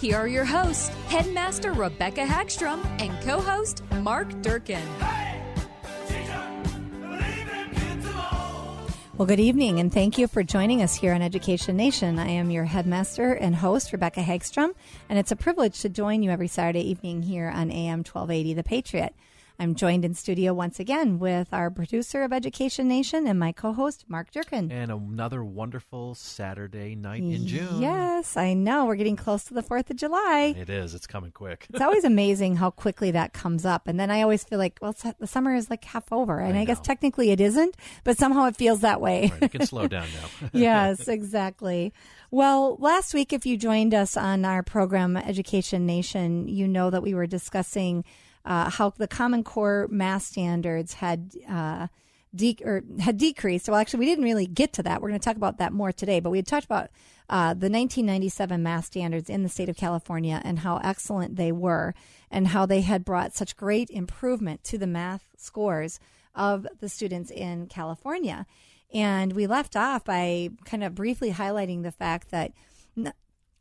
Here are your hosts, Headmaster Rebecca Hagstrom and co host Mark Durkin. Well, good evening, and thank you for joining us here on Education Nation. I am your headmaster and host, Rebecca Hagstrom, and it's a privilege to join you every Saturday evening here on AM 1280 The Patriot. I'm joined in studio once again with our producer of Education Nation and my co host, Mark Durkin. And another wonderful Saturday night in June. Yes, I know. We're getting close to the 4th of July. It is. It's coming quick. it's always amazing how quickly that comes up. And then I always feel like, well, the summer is like half over. And I, I guess technically it isn't, but somehow it feels that way. Right, it can slow down now. yes, exactly. Well, last week, if you joined us on our program, Education Nation, you know that we were discussing uh, how the Common Core math standards had uh, de- or had decreased. Well, actually, we didn't really get to that. We're going to talk about that more today. But we had talked about uh, the 1997 math standards in the state of California and how excellent they were, and how they had brought such great improvement to the math scores of the students in California. And we left off by kind of briefly highlighting the fact that n-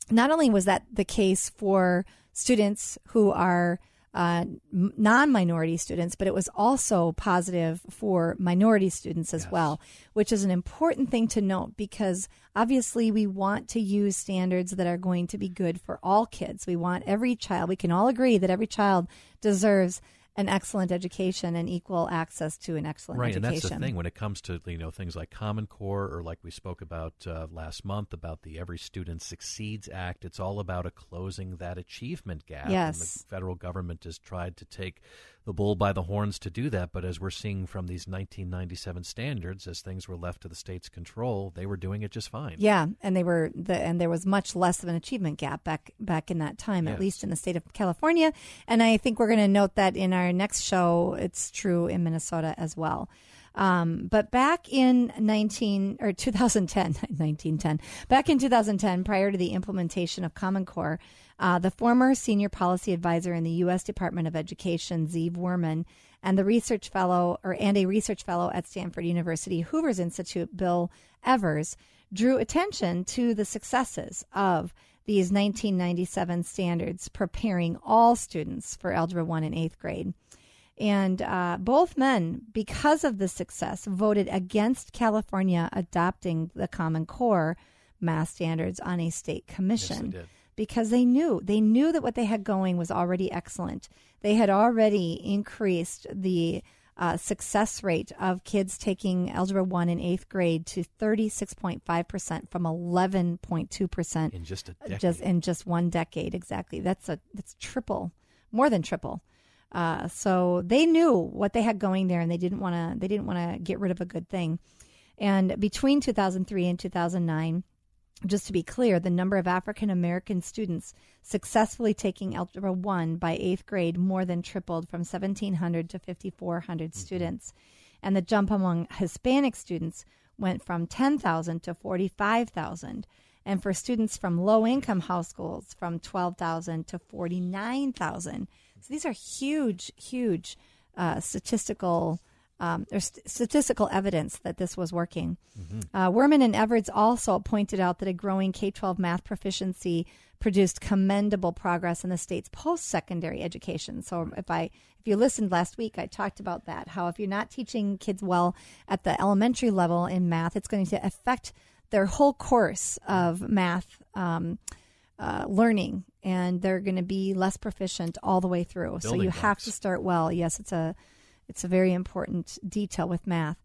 not only was that the case for students who are uh, non minority students, but it was also positive for minority students as yes. well, which is an important thing to note because obviously we want to use standards that are going to be good for all kids. We want every child, we can all agree that every child deserves an excellent education and equal access to an excellent right, education. Right, and that's the thing when it comes to you know things like Common Core or like we spoke about uh, last month about the Every Student Succeeds Act. It's all about a closing that achievement gap. Yes, and the federal government has tried to take the bull by the horns to do that. But as we're seeing from these 1997 standards, as things were left to the state's control, they were doing it just fine. Yeah, and they were the, and there was much less of an achievement gap back back in that time, yes. at least in the state of California. And I think we're going to note that in our next show, it's true in Minnesota as well. Um, but back in 19 or 2010, 1910, back in 2010, prior to the implementation of Common Core, uh, the former senior policy advisor in the U.S. Department of Education, Zeev Wurman, and the research fellow or and a research fellow at Stanford University Hoover's Institute, Bill Evers, drew attention to the successes of these 1997 standards preparing all students for Algebra 1 in eighth grade. And uh, both men, because of the success, voted against California adopting the Common Core math standards on a state commission. Yes, because they knew they knew that what they had going was already excellent. They had already increased the uh, success rate of kids taking Algebra 1 in eighth grade to 36.5% from 11.2% in just a decade. Just in just one decade, exactly. That's a that's triple, more than triple. Uh, so they knew what they had going there, and they didn't want to they didn't want to get rid of a good thing. And between 2003 and 2009, just to be clear, the number of African American students successfully taking Algebra 1 by eighth grade more than tripled from 1,700 to 5,400 mm-hmm. students. And the jump among Hispanic students went from 10,000 to 45,000. And for students from low income households, from 12,000 to 49,000. So these are huge, huge uh, statistical um, there's st- statistical evidence that this was working. Mm-hmm. Uh, Wurman and Evers also pointed out that a growing K 12 math proficiency produced commendable progress in the state's post secondary education. So, if I if you listened last week, I talked about that. How if you're not teaching kids well at the elementary level in math, it's going to affect their whole course of math. Um, uh, learning, and they're going to be less proficient all the way through. so Building you have to start well. Yes, it's a it's a very important detail with math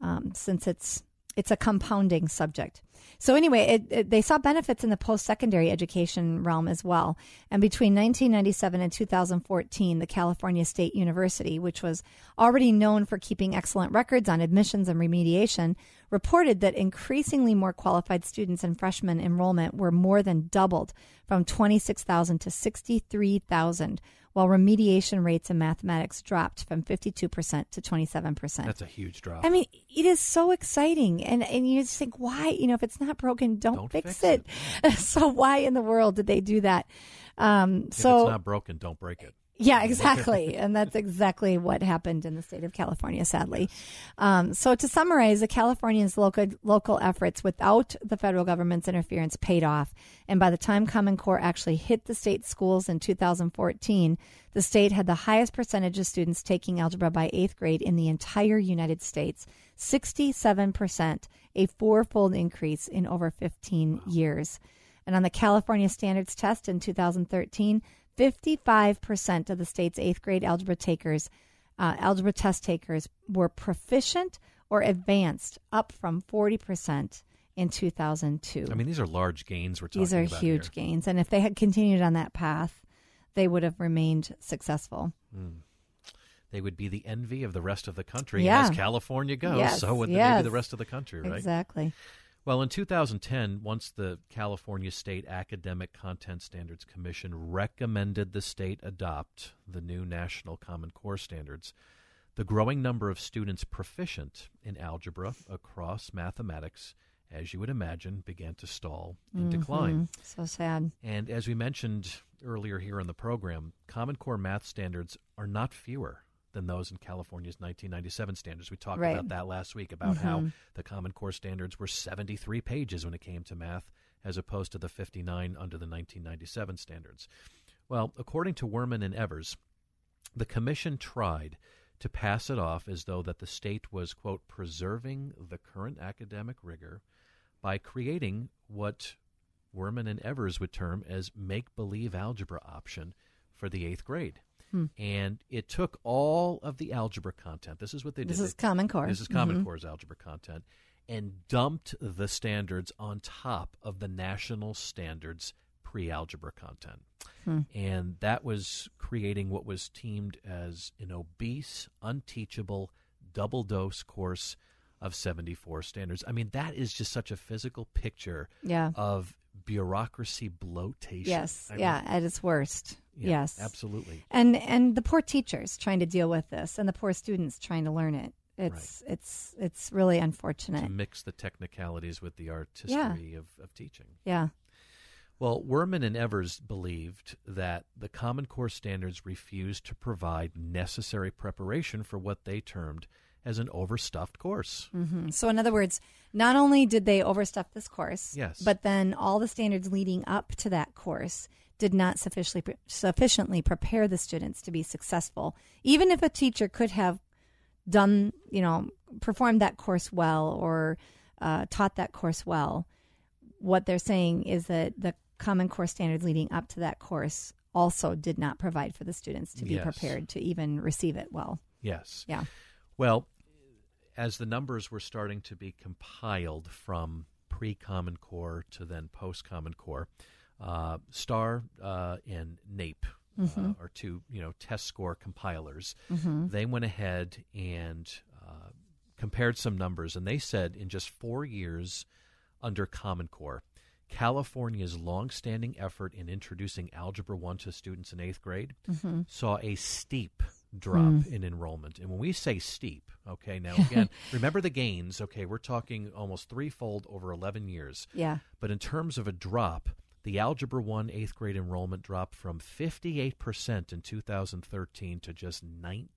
um, since it's it's a compounding subject. So anyway, it, it, they saw benefits in the post-secondary education realm as well. And between 1997 and 2014, the California State University, which was already known for keeping excellent records on admissions and remediation, reported that increasingly more qualified students and freshman enrollment were more than doubled from 26,000 to 63,000, while remediation rates in mathematics dropped from 52% to 27%. That's a huge drop. I mean, it is so exciting, and and you just think, why? You know, if it's not broken, don't, Don't fix, fix it. so why in the world did they do that? Um, if so it's not broken, don't break it. Yeah, exactly, and that's exactly what happened in the state of California, sadly. Um, so to summarize, the Californians' local local efforts without the federal government's interference paid off, and by the time Common Core actually hit the state schools in 2014, the state had the highest percentage of students taking algebra by eighth grade in the entire United States, 67 percent, a fourfold increase in over 15 years. And on the California Standards Test in 2013, 55% of the state's eighth grade algebra takers, uh, algebra test takers, were proficient or advanced, up from 40% in 2002. I mean, these are large gains we're talking These are huge here. gains. And if they had continued on that path, they would have remained successful. They would be the envy of the rest of the country. Yeah. As California goes, Yes, so would yes. maybe the rest of the country, right? Exactly. Well, in 2010, once the California State Academic Content Standards Commission recommended the state adopt the new National Common Core standards, the growing number of students proficient in algebra across mathematics, as you would imagine, began to stall and decline. Mm, so sad. And as we mentioned earlier here in the program, Common Core math standards are not fewer than those in California's 1997 standards. We talked Right. about that last week about how mm-hmm. the Common Core standards were 73 pages when it came to math, as opposed to the 59 under the 1997 standards. Well, according to Wurman and Evers, the commission tried to pass it off as though that the state was quote preserving the current academic rigor by creating what Wurman and Evers would term as make believe algebra option for the eighth grade. Hmm. And it took all of the algebra content. This is what they did. This is They- Common Core. This is Common mm-hmm. Core's algebra content. And dumped the standards on top of the national standards pre algebra content. Hmm. And that was creating what was teamed as an obese, unteachable, double dose course of 74 standards. I mean, that is just such a physical picture Yeah. of bureaucracy bloatation. Yes. I mean, yeah. At its worst. yeah, yes. Absolutely. and and the poor teachers trying to deal with this and the poor students trying to learn it it's it's it's really unfortunate To mix the technicalities with the artistry of, of teaching. yeah Well, Wurman and Evers believed that the Common Core standards refused to provide necessary preparation for what they termed as an overstuffed course. Mhm. so in other words not only did they overstuff this course Yes. but then all the standards leading up to that course did not sufficiently sufficiently prepare the students to be successful even if a teacher could have done you know performed that course well or uh, taught that course well what they're saying is that the common core standards leading up to that course also did not provide for the students to be Yes. prepared to even receive it well Yes. yeah Well, as the numbers were starting to be compiled from pre Common Core to then post Common Core, uh, STAR uh, and NAEP uh, are two you know test score compilers. They went ahead and uh, compared some numbers, and they said in just four years under Common Core. California's longstanding effort in introducing Algebra 1 to students in eighth grade saw a steep drop mm. in enrollment. And when we say steep, okay, now again, remember the gains, okay, we're talking almost threefold over 11 years. yeah But in terms of a drop, the Algebra 1 eighth grade enrollment dropped from 58% in 2013 to just 19%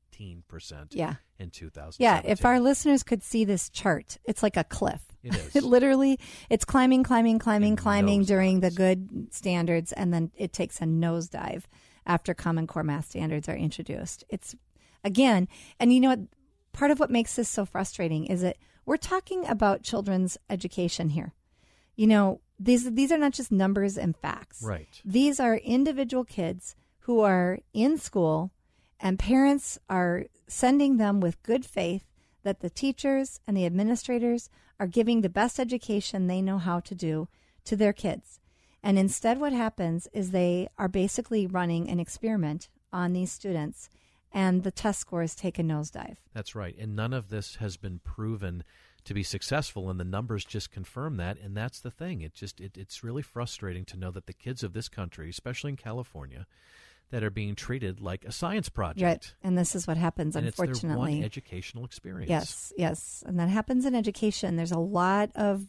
yeah in 2017. yeah if our listeners could see this chart it's like a cliff It is. it literally it's climbing climbing climbing climbing during the good standards and then it takes a nosedive after common core math standards are introduced it's again and you know what part of what makes this so frustrating is that we're talking about children's education here you know these these are not just numbers and facts. Right. These are individual kids who are in school and parents are sending them with good faith that the teachers and the administrators are giving the best education they know how to do to their kids. And instead, what happens is they are basically running an experiment on these students, and the test scores take a nosedive. That's right. And none of this has been proven to be successful and the numbers just confirm that and that's the thing it just it, it's really frustrating to know that the kids of this country especially in california that are being treated like a science project Right. And this is what happens, and unfortunately. it's their one educational experience Yes, yes. And that happens in education. There's a lot of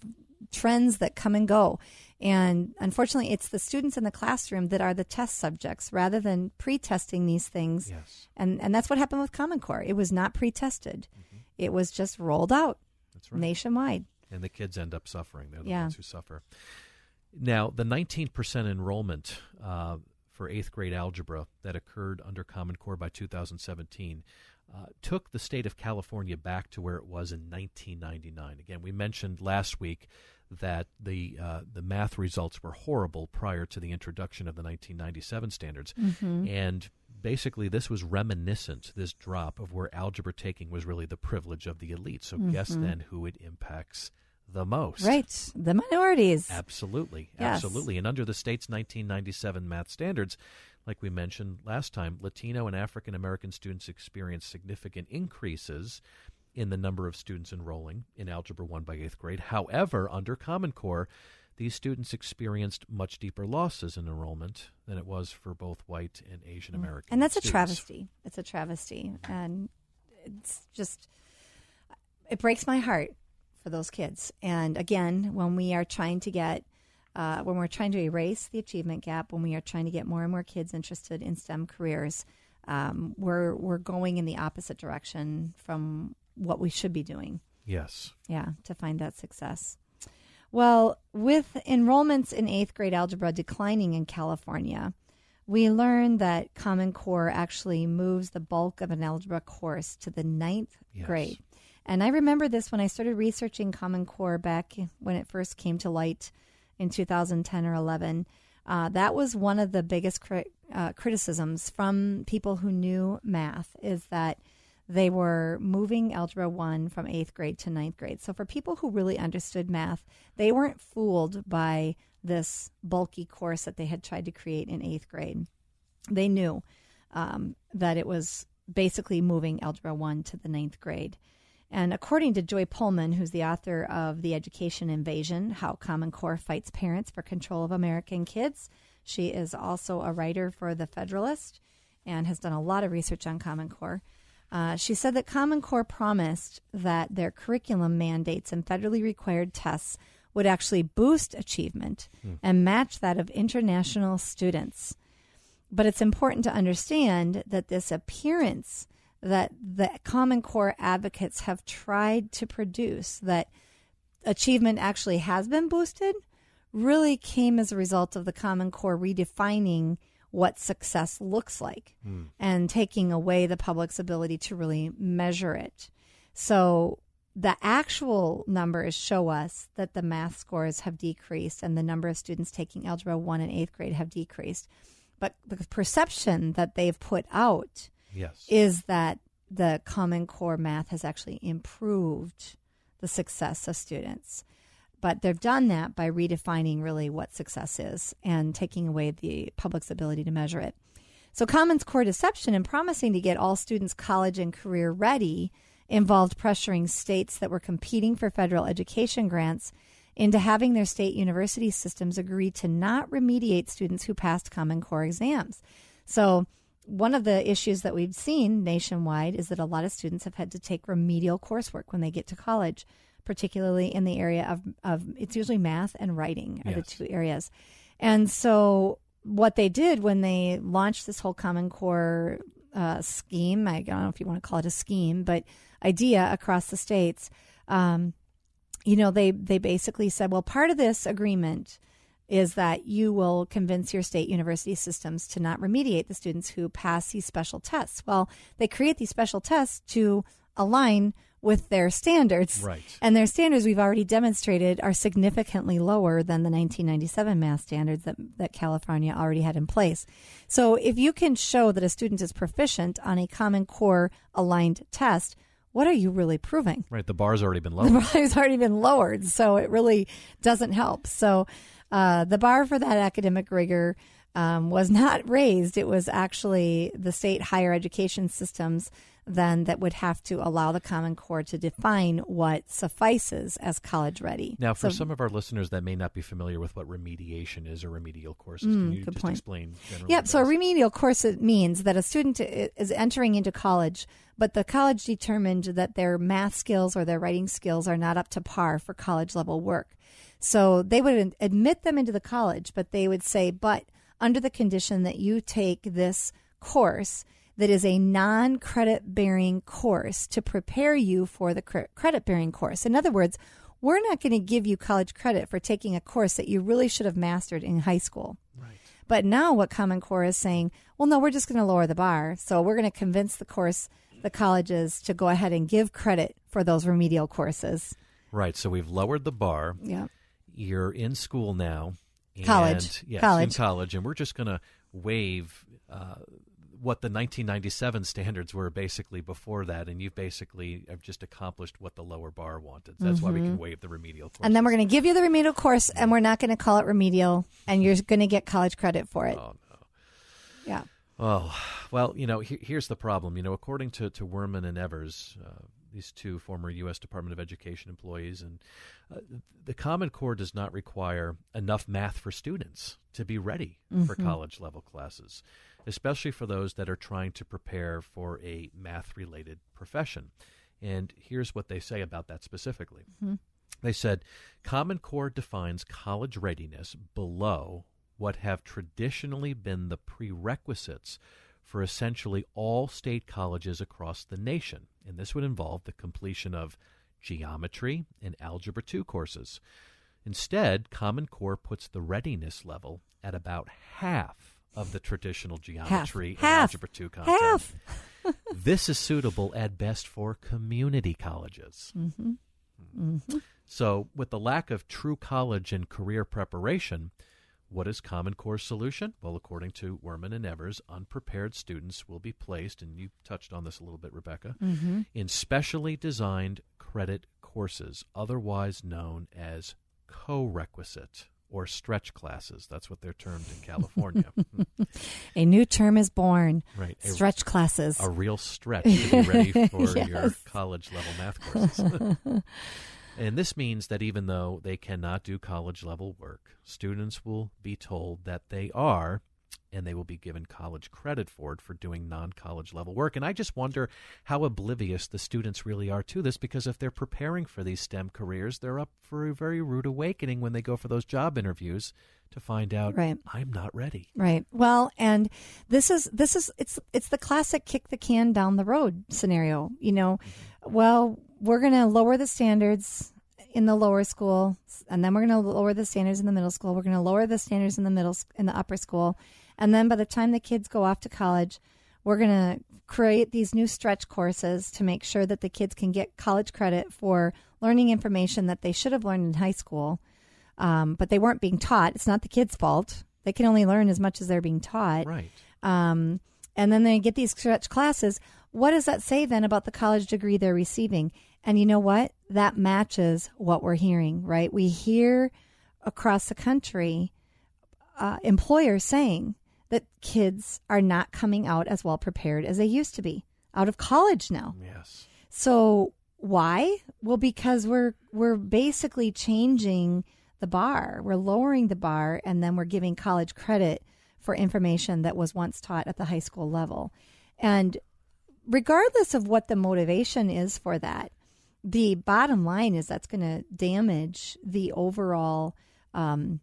trends that come and go. And unfortunately, it's the students in the classroom that are the test subjects rather than pre testing these things. yes And, and that's what happened with Common Core. It was not pre tested, it was just rolled out that's right nationwide. and the kids end up suffering. They're the Yeah. ones who suffer. Now, the 19% enrollment uh, for eighth grade algebra that occurred under Common Core by 2017 uh, took the state of California back to where it was in 1999. Again, we mentioned last week that the uh, the math results were horrible prior to the introduction of the 1997 standards, and basically this was reminiscent this drop of where algebra taking was really the privilege of the elite. So guess then who it impacts the most. Right. The minorities. Absolutely. Yes. Absolutely. And under the state's 1997 math standards, like we mentioned last time, Latino and African American students experienced significant increases in the number of students enrolling in Algebra 1 by 8th grade. However, under Common Core, these students experienced much deeper losses in enrollment than it was for both white and Asian American. Mm. And that's a travesty. It's a travesty. And it's just, it breaks my heart for those kids. And again, when we are trying to get, uh, when we're trying to erase the achievement gap, when we are trying to get more and more kids interested in STEM careers, um, we're, we're going in the opposite direction from what we should be doing. Yes. Yeah, to find that success. Well, with enrollments in eighth grade algebra declining in California, we learned that Common Core actually moves the bulk of an algebra course to the ninth Yes. grade. And I remember this when I started researching Common Core back when it first came to light in 2010 or 11. Uh, that was one of the biggest uh, criticisms from people who knew math is that they were moving algebra 1 from 8th grade to ninth grade. So for people who really understood math, they weren't fooled by this bulky course that they had tried to create in 8th grade. They knew um, that it was basically moving algebra 1 to the ninth grade. And according to Joy Pullmann, who's the author of The Education Invasion How Common Core Fights Parents for Control of American Kids, she is also a writer for The Federalist and has done a lot of research on Common Core. Uh, she said that Common Core promised that their curriculum mandates and federally required tests would actually boost achievement and match that of international students. But it's important to understand that this appearance that the Common Core advocates have tried to produce, that achievement actually has been boosted, really came as a result of the Common Core redefining what success looks like hmm. and taking away the public's ability to really measure it. So the actual numbers show us that the math scores have decreased and the number of students taking Algebra 1 and 8th grade have decreased. But the perception that they've put out Yes. is that the Common Core math has actually improved the success of students. But they've done that by redefining really what success is and taking away the public's ability to measure it. So, Common Core deception and promising to get all students college and career ready involved pressuring states that were competing for federal education grants into having their state university systems agree to not remediate students who passed Common Core exams. So, one of the issues that we've seen nationwide is that a lot of students have had to take remedial coursework when they get to college, particularly in the area of, of it's usually math and writing are the two areas. And so, what they did when they launched this whole Common Core uh, scheme, I don't know if you want to call it a scheme, but idea across the states, um, you know, they they basically said, well, part of this agreement is that you will convince your state university systems to not remediate the students who pass these special tests. Well, they create these special tests to align with their standards. Right. And their standards, we've already demonstrated, are significantly lower than the 1997 math standards that, that California already had in place. So if you can show that a student is proficient on a Common Core aligned test, what are you really proving? Right. The bar's already been The lowered. bar has already been lowered, so it really doesn't help. So uh, the bar for that academic rigor um, was not raised. It was actually the state higher education systems then that would have to allow the Common Core to define what suffices as college ready. Now, for So- some of our listeners that may not be familiar with what remediation is or remedial courses, can you Mm, just point. explain generally? Yep. So a remedial course it means that a student is entering into college, but the college determined that their math skills or their writing skills are not up to par for college level work. So they would admit them into the college, but they would say, but under the condition that you take this course that is a non credit bearing course to prepare you for the credit bearing course. In other words, we're not going to give you college credit for taking a course that you really should have mastered in high school. But now what Common Core is saying, well, no, we're just going to lower the bar. So we're going to convince the course, the colleges to go ahead and give credit for those remedial courses. Right. So we've lowered the bar. Yeah. You're in school now. And, College. Yes, College. in college. And we're just going to waive uh, what the 1997 standards were basically before that. And you've basically have just accomplished what the lower bar wanted. That's why we can waive the remedial courses. Mm-hmm. And then we're going to give you the remedial course and we're not going to call it remedial and you're going to get college credit for it. Oh, no. Yeah. Oh, well, you know, he- here's the problem. You know, according to, to Wurman and Evers, uh, these two former U.S. Department of Education employees, and uh, the Common Core does not require enough math for students to be ready for college level classes, especially for those that are trying to prepare for a math related profession. And here's what they say about that specifically. They said Common Core defines college readiness below what have traditionally been the prerequisites for essentially all state colleges across the nation. And this would involve the completion of geometry and algebra 2 courses. Instead, Common Core puts the readiness level at about half of the traditional geometry and Half. algebra 2 content. Half. this is suitable at best for community colleges. Mm-hmm. Mm-hmm. So, with the lack of true college and career preparation, what is Common Core solution? Well, according to Wurman and Evers, unprepared students will be placed, and you touched on this a little bit, Rebecca, mm-hmm. in specially designed credit courses, otherwise known as co-requisite or stretch classes. That's what they're termed in California. A new term is born. right. A- Stretch classes. a real stretch to be ready for your college level math courses. And this means that even though they cannot do college level work, students will be told that they are and they will be given college credit for it for doing non college level work. And I just wonder how oblivious the students really are to this because if they're preparing for these STEM careers, they're up for a very rude awakening when they go for those job interviews to find out Right. I'm not ready. Right. Well, and this is this is it's it's the classic kick the can down the road scenario. You know, mm-hmm. well, we're going to lower the standards in the lower school, and then we're going to lower the standards in the middle school. We're going to lower the standards in the middle in the upper school, and then by the time the kids go off to college, we're going to create these new stretch courses to make sure that the kids can get college credit for learning information that they should have learned in high school um, but they weren't being taught. It's not the kids' fault. They can only learn as much as they're being taught. Right. Um, and then they get these stretch classes. What does that say then about the college degree they're receiving? And you know what? That matches what we're hearing, right? We hear across the country uh, employers saying that kids are not coming out as well prepared as they used to be out of college now. Yes. So why? Well, because we're we're basically changing the bar. We're lowering the bar, and then we're giving college credit for information that was once taught at the high school level. And regardless of what the motivation is for that, the bottom line is that's going to damage the overall, um,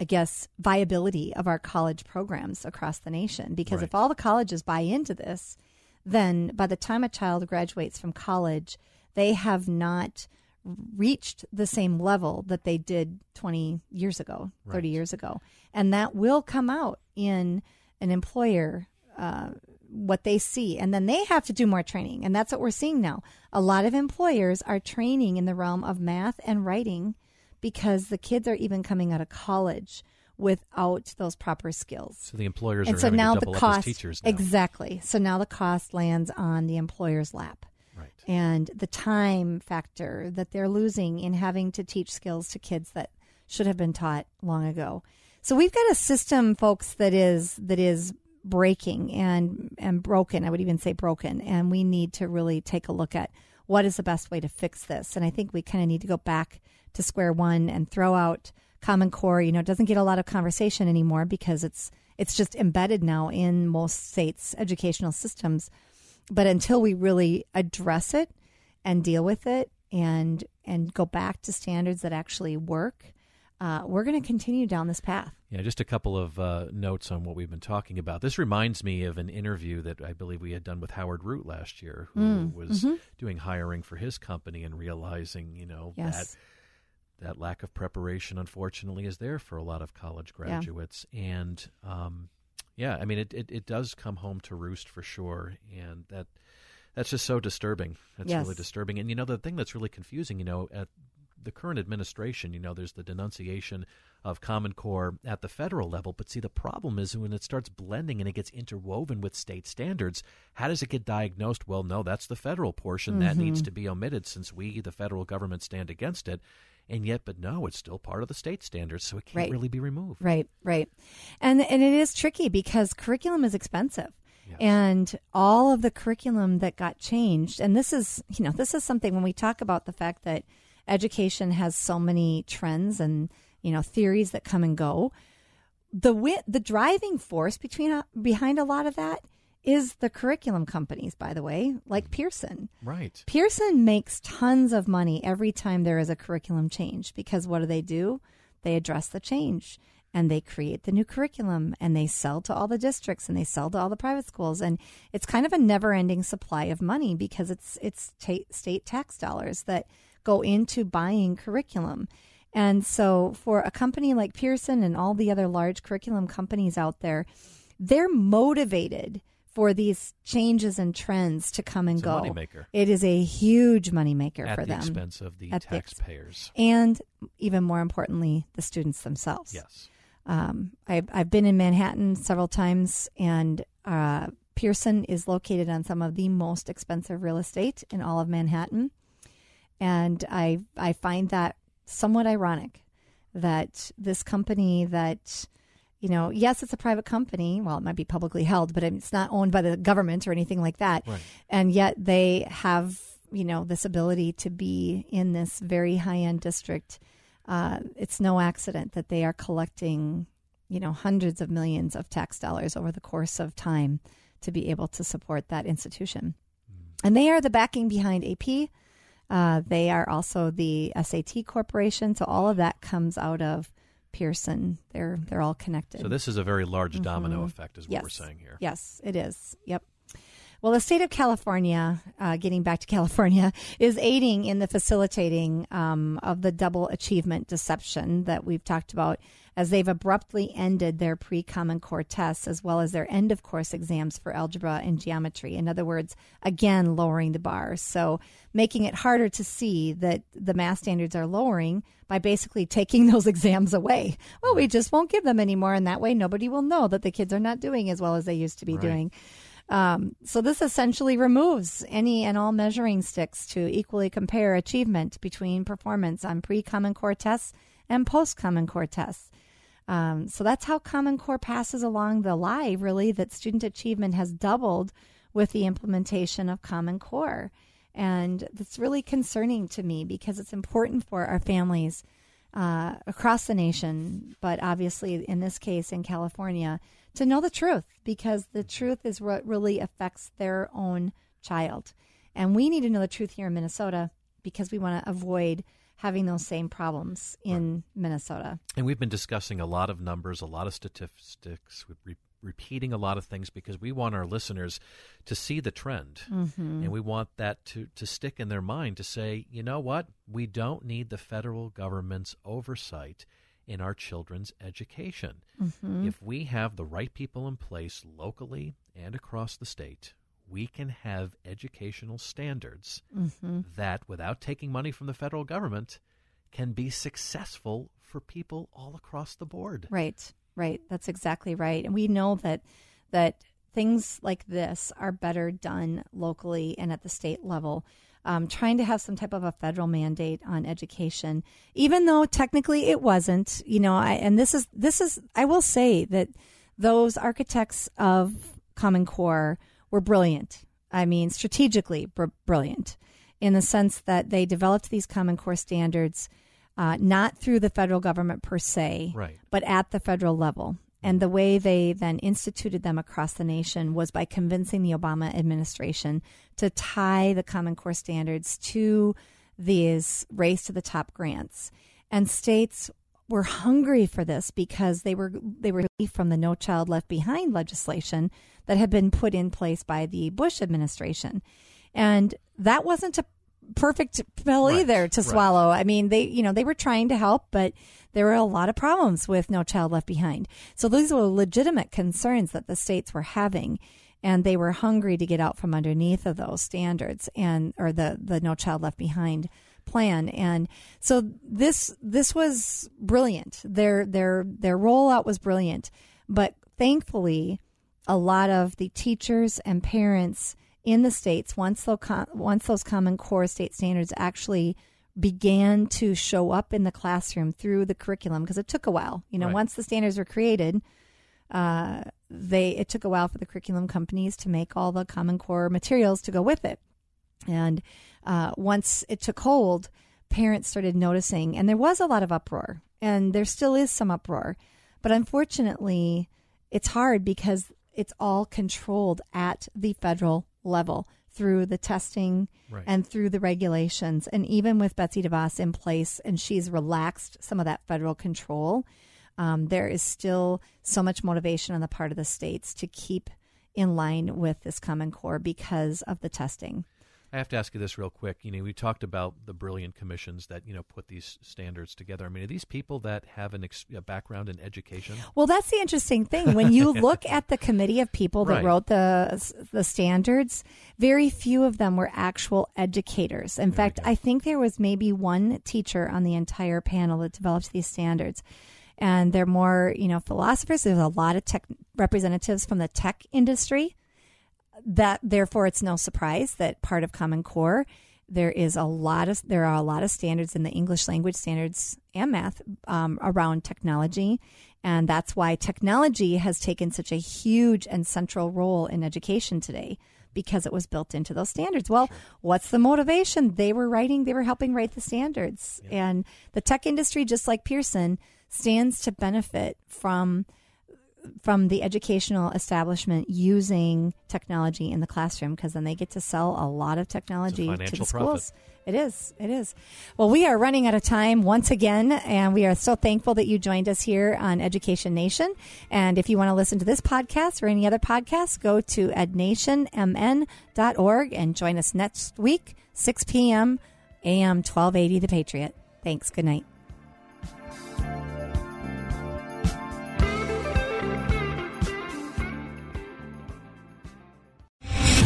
I guess, viability of our college programs across the nation. Because if all the colleges buy into this, then by the time a child graduates from college, they have not reached the same level that they did 20 years ago, 30 Right. years ago. And that will come out in an employer uh, what they see and then they have to do more training and that's what we're seeing now a lot of employers are training in the realm of math and writing because the kids are even coming out of college without those proper skills So the employers and are so now to the cost as teachers now. exactly so now the cost lands on the employer's lap. And the time factor that they're losing in having to teach skills to kids that should have been taught long ago. So we've got a system, folks, that is that is breaking and and broken. I would even say broken, and we need to really take a look at what is the best way to fix this. And I think we kind of need to go back to square one and throw out Common Core. You know, it doesn't get a lot of conversation anymore because it's it's just embedded now in most states' educational systems but until we really address it and deal with it and and go back to standards that actually work uh, we're going to continue down this path Yeah, just a couple of uh, notes on what we've been talking about. This reminds me of an interview that I believe we had done with Howard Root last year, who Mm, was mhm. doing hiring for his company and realizing, you know, Yes. that that lack of preparation, unfortunately, is there for a lot of college graduates. And um, yeah, I mean, it, it, it does come home to roost for sure, and that that's just so disturbing. That's Yes. really disturbing. And you know, the thing that's really confusing, you know, at the current administration, you know, there's the denunciation of Common Core at the federal level. But see, the problem is when it starts blending and it gets interwoven with state standards, how does it get diagnosed? Well, no, that's the federal portion. That needs Mhm. to be omitted since we, the federal government, stand against it. And yet, but no, it's still part of the state standards, so it can't Right. really be removed. right right and and it is tricky because curriculum is expensive and all of the curriculum that got changed and this is you know this is something when we talk about the fact that education has so many trends and you know theories that come and go the the driving force between uh, behind a lot of that is the curriculum companies by the way like Pearson Right. Pearson makes tons of money every time there is a curriculum change because what do they do? They address the change and they create the new curriculum and they sell to all the districts and they sell to all the private schools and it's kind of a never-ending supply of money because it's it's ta- state tax dollars that go into buying curriculum. And so for a company like Pearson and all the other large curriculum companies out there, they're motivated for these changes and trends to come and It's go. moneymaker. It is a huge moneymaker At for the them. expense of the At the ex- taxpayers. and even more importantly, the students themselves. Yes. Um, I've, I've been in Manhattan several times, and uh, Pearson is located on some of the most expensive real estate in all of Manhattan. And I, I find that somewhat ironic that this company that, you know, yes, it's a private company. Well, it might be publicly held, but it's not owned by the government or anything like that. Right. And yet they have, you know, this ability to be in this very high end district uh, it's no accident that they are collecting, you know, hundreds of millions of tax dollars over the course of time to be able to support that institution. And they are the backing behind AP. Uh, they are also the SAT Corporation. So all of that comes out of Pearson. They're they're all connected. So this is a very large domino Mhm. effect, is what we're saying here. Yes, it is. Yep. Well, the state of California, uh, getting back to California, is aiding in the facilitating um, of the double achievement deception that we've talked about as they've abruptly ended their pre Common Core tests as well as their end of course exams for algebra and geometry. In other words, again, lowering the bar. So making it harder to see that the math standards are lowering by basically taking those exams away. Well, we just won't give them anymore. And that way, nobody will know that the kids are not doing as well as they used to be Right. doing. Um, so this essentially removes any and all measuring sticks to equally compare achievement between performance on pre-Common Core tests and post-Common Core tests. Um, so that's how Common Core passes along the lie, really, that student achievement has doubled with the implementation of Common Core. And that's really concerning to me because it's important for our families uh, across the nation, but obviously in this case in California, to know the truth because the truth is what really affects their own child. And we need to know the truth here in Minnesota because we want to avoid having those same problems in Minnesota. And we've been discussing a lot of numbers, a lot of statistics, with re- repeating a lot of things because we want our listeners to see the trend. Mhm. And we want that to, to stick in their mind to say, you know what? We don't need the federal government's oversight in our children's education. Mm-hmm. If we have the right people in place locally and across the state, we can have educational standards mm-hmm. that, without taking money from the federal government, can be successful for people all across the board. Right, right. That's exactly right. And we know that that things like this are better done locally and at the state level. Um, trying to have some type of a federal mandate on education, even though technically it wasn't. You know, I, and this is this is I will say that those architects of Common Core were brilliant. I mean, strategically br- brilliant in the sense that they developed these Common Core standards uh, not through the federal government per se, right. but at the federal level. And the way they then instituted them across the nation was by convincing the Obama administration to tie the Common Core standards to these race to the top grants. And states were hungry for this because they were they were from the No Child Left Behind legislation that had been put in place by the Bush administration. And that wasn't a perfect pill right. either to swallow. I mean, they, you know, they were trying to help, but there were a lot of problems with No Child Left Behind. So these were legitimate concerns that the states were having. And they were hungry to get out from underneath of those standards and, or the, the No Child Left Behind plan. And so this, this was brilliant. Their, their, their rollout was brilliant. But thankfully, a lot of the teachers and parents in the states once those once those Common Core state standards actually began to show up in the classroom through the curriculum because it took a while. You know, right. once the standards were created, uh, they it took a while for the curriculum companies to make all the Common Core materials to go with it, and uh, once it took hold, parents started noticing, and there was a lot of uproar, and there still is some uproar, but unfortunately, it's hard because it's all controlled at the federal level through the testing right. and through the regulations. And even with Betsy DeVos in place and she's relaxed some of that federal control, um, there is still so much motivation on the part of the states to keep in line with this Common Core because of the testing. I have to ask you this real quick. You know, we talked about the brilliant commissions that you know put these standards together. I mean, are these people that have an ex- a background in education? Well, that's the interesting thing. When you look at the committee of people that right. wrote the the standards, very few of them were actual educators. In fact, I think there was maybe one teacher on the entire panel that developed these standards and they're more, you know, philosophers. There's a lot of tech representatives from the tech industry that therefore it's no surprise that part of Common Core there is a lot of there are a lot of standards in the English language standards and math um, around technology, and that's why technology has taken such a huge and central role in education today because it was built into those standards. Well, sure. what's the motivation? They were writing, they were helping write the standards, yeah. and the tech industry, just like Pearson, stands to benefit from from the educational establishment using technology in the classroom because then they get to sell a lot of technology to the schools. Profit. It is. It is. Well, we are running out of time once again, and we are so thankful that you joined us here on Education Nation. And if you want to listen to this podcast or any other podcast, go to ednationmn.org and join us next week, 6 p.m. AM 1280 The Patriot. Thanks. Good night.